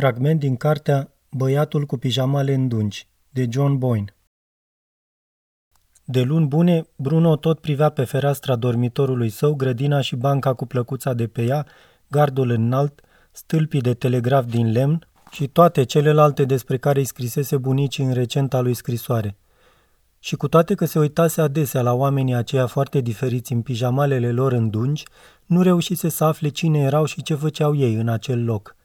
Fragment din cartea Băiatul cu pijamale îndungi, de John Boyne. De luni bune, Bruno tot privea pe fereastra dormitorului său, grădina și banca cu plăcuța de pe ea, gardul înalt, stâlpii de telegraf din lemn și toate celelalte despre care îi scrisese bunicii în recenta lui scrisoare. Și cu toate că se uitase adesea la oamenii aceia foarte diferiți în pijamalele lor îndungi, nu reușise să afle cine erau și ce făceau ei în acel loc –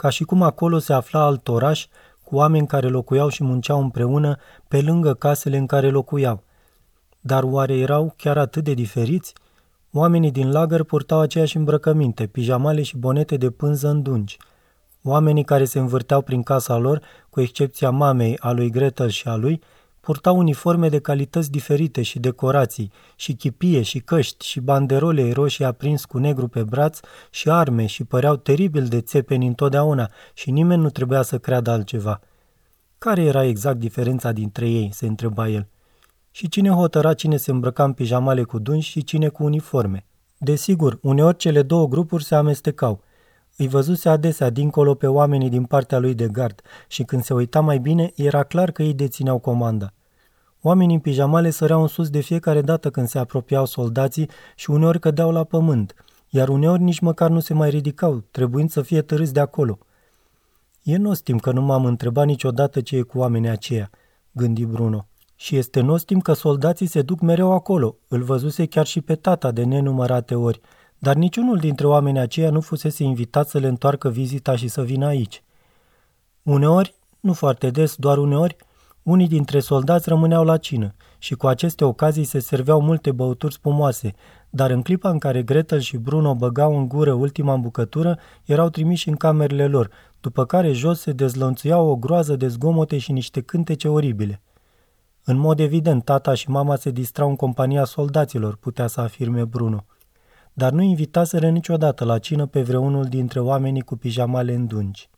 ca și cum acolo se afla alt oraș cu oameni care locuiau și munceau împreună pe lângă casele în care locuiau. Dar oare erau chiar atât de diferiți? Oamenii din lagăr purtau aceeași îmbrăcăminte, pijamale și bonete de pânză dungi. Oamenii care se învârteau prin casa lor, cu excepția mamei, a lui Gretel și a lui, purtau uniforme de calități diferite și decorații, și chipie și căști și banderole roșii aprins cu negru pe braț și arme și păreau teribil de țepeni întotdeauna și nimeni nu trebuia să creadă altceva. Care era exact diferența dintre ei, se întreba el. Și cine hotăra cine se îmbrăca în pijamale cu dungi și cine cu uniforme? Desigur, uneori cele două grupuri se amestecau – îi văzuse adesea dincolo pe oamenii din partea lui de gard și când se uita mai bine, era clar că ei dețineau comanda. Oamenii în pijamale săreau în sus de fiecare dată când se apropiau soldații și uneori cădeau la pământ, iar uneori nici măcar nu se mai ridicau, trebuind să fie târâți de acolo. E nostim că nu m-am întrebat niciodată ce e cu oamenii aceia, gândi Bruno. Și este nostim că soldații se duc mereu acolo, îl văzuse chiar și pe tata de nenumărate ori, dar niciunul dintre oamenii aceia nu fusese invitat să le întoarcă vizita și să vină aici. Uneori, nu foarte des, doar uneori, unii dintre soldați rămâneau la cină și cu aceste ocazii se serveau multe băuturi spumoase, dar în clipa în care Gretel și Bruno băgau în gură ultima bucătură, erau trimiși în camerele lor, după care jos se dezlănțuiau o groază de zgomote și niște cântece oribile. În mod evident, tata și mama se distrau în compania soldaților, putea să afirme Bruno. Dar nu invitaseră niciodată la cină pe vreunul dintre oamenii cu pijamale îndungi.